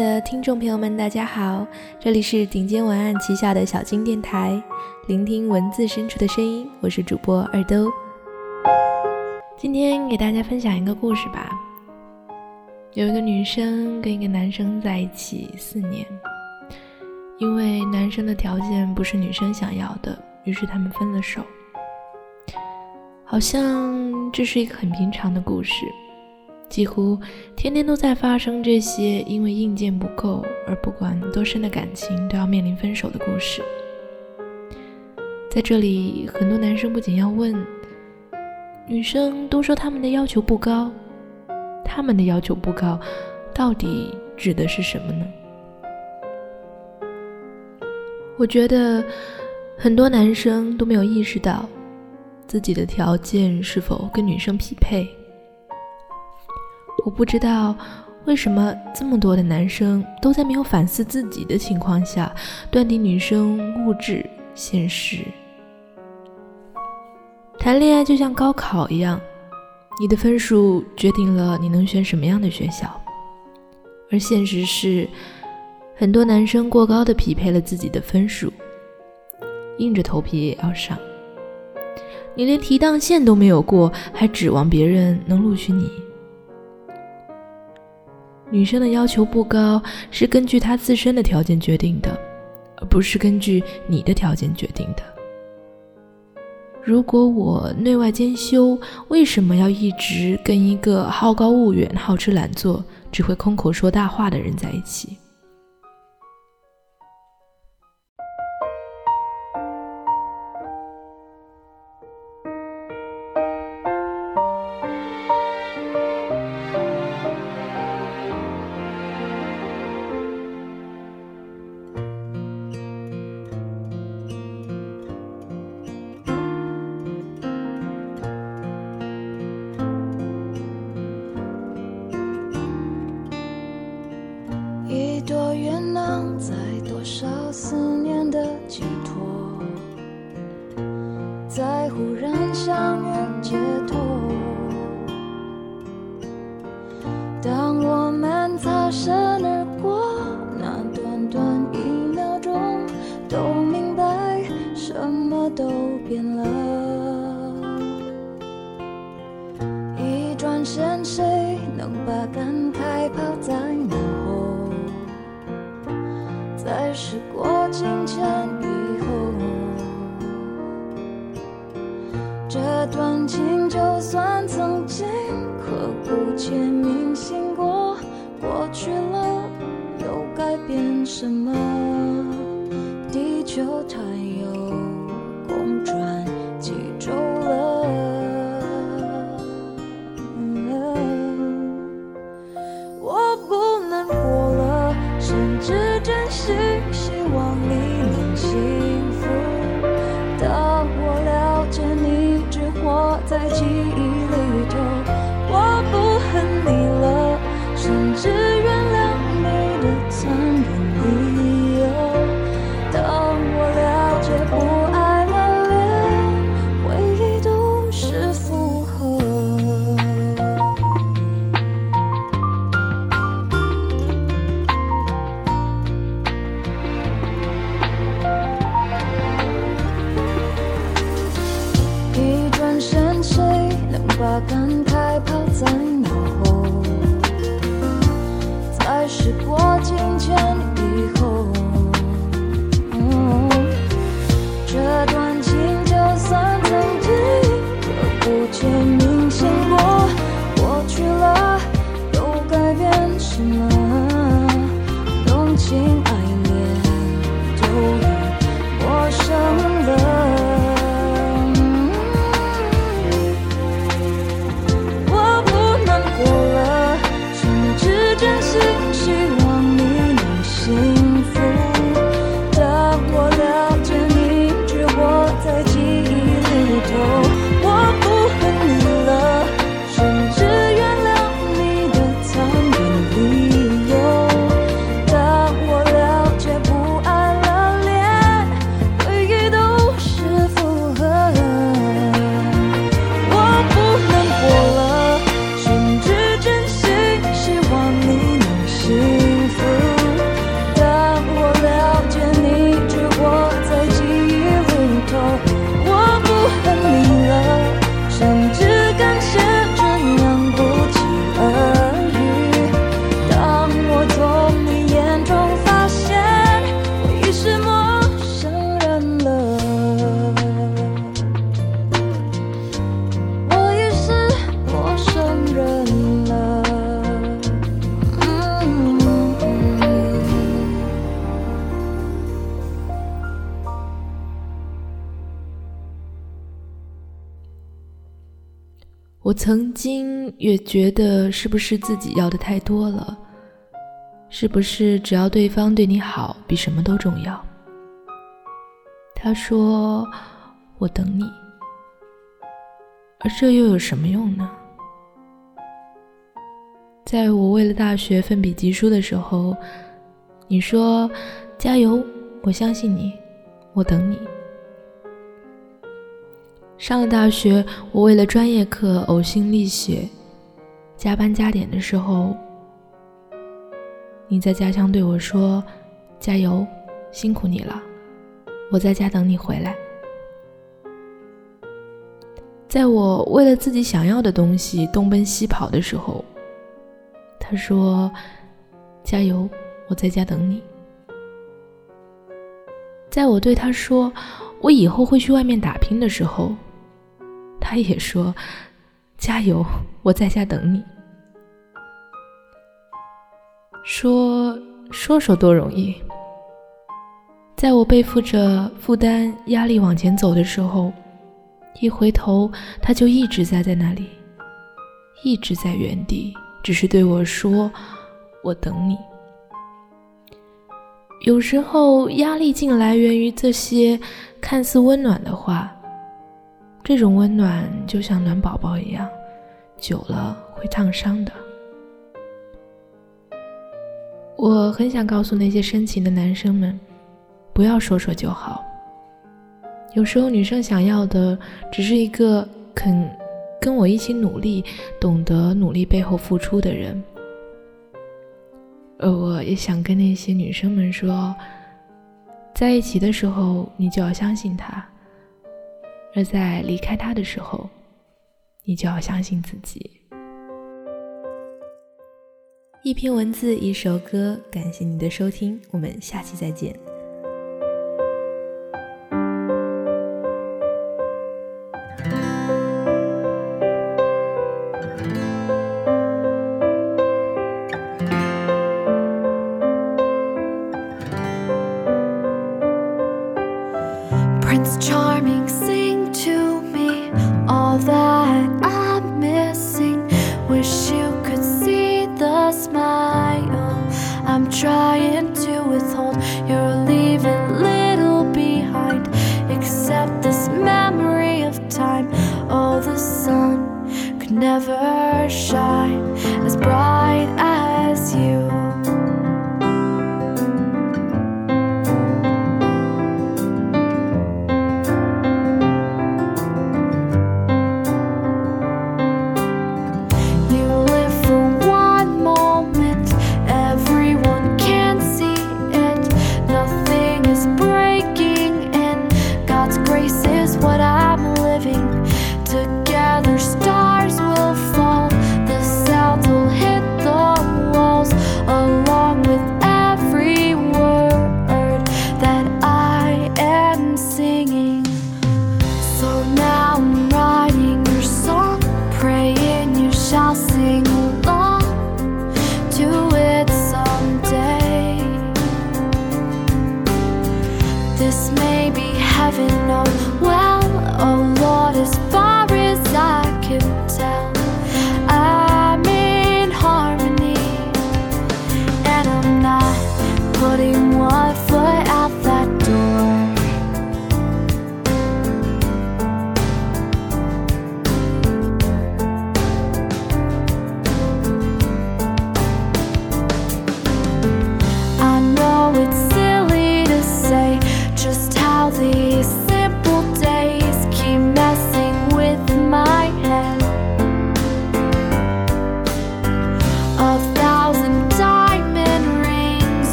的听众朋友们，大家好，这里是顶尖文案旗下的小金电台，聆听文字深处的声音，我是主播二兜。今天给大家分享一个故事吧。有一个女生跟一个男生在一起四年，因为男生的条件不是女生想要的，于是他们分了手。好像这是一个很平常的故事。几乎天天都在发生这些因为硬件不够而不管多深的感情都要面临分手的故事。在这里，很多男生不仅要问，女生都说他们的要求不高，他们的要求不高，到底指的是什么呢？我觉得很多男生都没有意识到自己的条件是否跟女生匹配。我不知道为什么这么多的男生都在没有反思自己的情况下，断定女生物质现实。谈恋爱就像高考一样，你的分数决定了你能选什么样的学校，而现实是，很多男生过高的匹配了自己的分数，硬着头皮也要上。你连提档线都没有过，还指望别人能录取你？女生的要求不高，是根据她自身的条件决定的，而不是根据你的条件决定的。如果我内外兼修，为什么要一直跟一个好高骛远、好吃懒做、只会空口说大话的人在一起？身而过，那短短一秒钟，都明白什么都变了。一转身，谁能把感慨抛在脑后？在时过境迁以后，这段情就算曾经刻骨铭心。去了又改变什么？地球它又公转几周了？我不能过了，甚至真心希望你能幸我曾经也觉得是不是自己要的太多了？是不是只要对方对你好，比什么都重要？他说：“我等你。”而这又有什么用呢？在我为了大学奋笔疾书的时候，你说：“加油，我相信你，我等你。”上了大学，我为了专业课呕心沥血，加班加点的时候，你在家乡对我说：“加油，辛苦你了，我在家等你回来。”在我为了自己想要的东西东奔西跑的时候，他说：“加油，我在家等你。”在我对他说：“我以后会去外面打拼的时候。”他也说：“加油，我在家等你。”说说说多容易，在我背负着负担、压力往前走的时候，一回头，他就一直在在那里，一直在原地，只是对我说：“我等你。”有时候压力竟来源于这些看似温暖的话。这种温暖就像暖宝宝一样，久了会烫伤的。我很想告诉那些深情的男生们，不要说说就好。有时候女生想要的只是一个肯跟我一起努力、懂得努力背后付出的人。而我也想跟那些女生们说，在一起的时候，你就要相信他。而在离开他的时候，你就要相信自己。一篇文字，一首歌，感谢你的收听，我们下期再见。that. I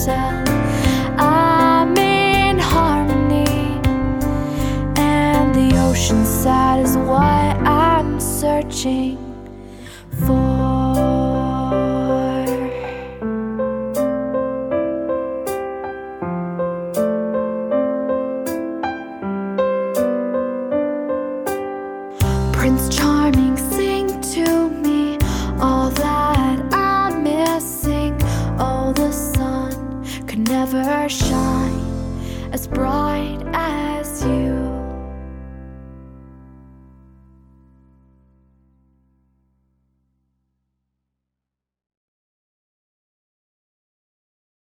myself. I'm in harmony, and the ocean side is what I'm searching for. Prince Charming. bright.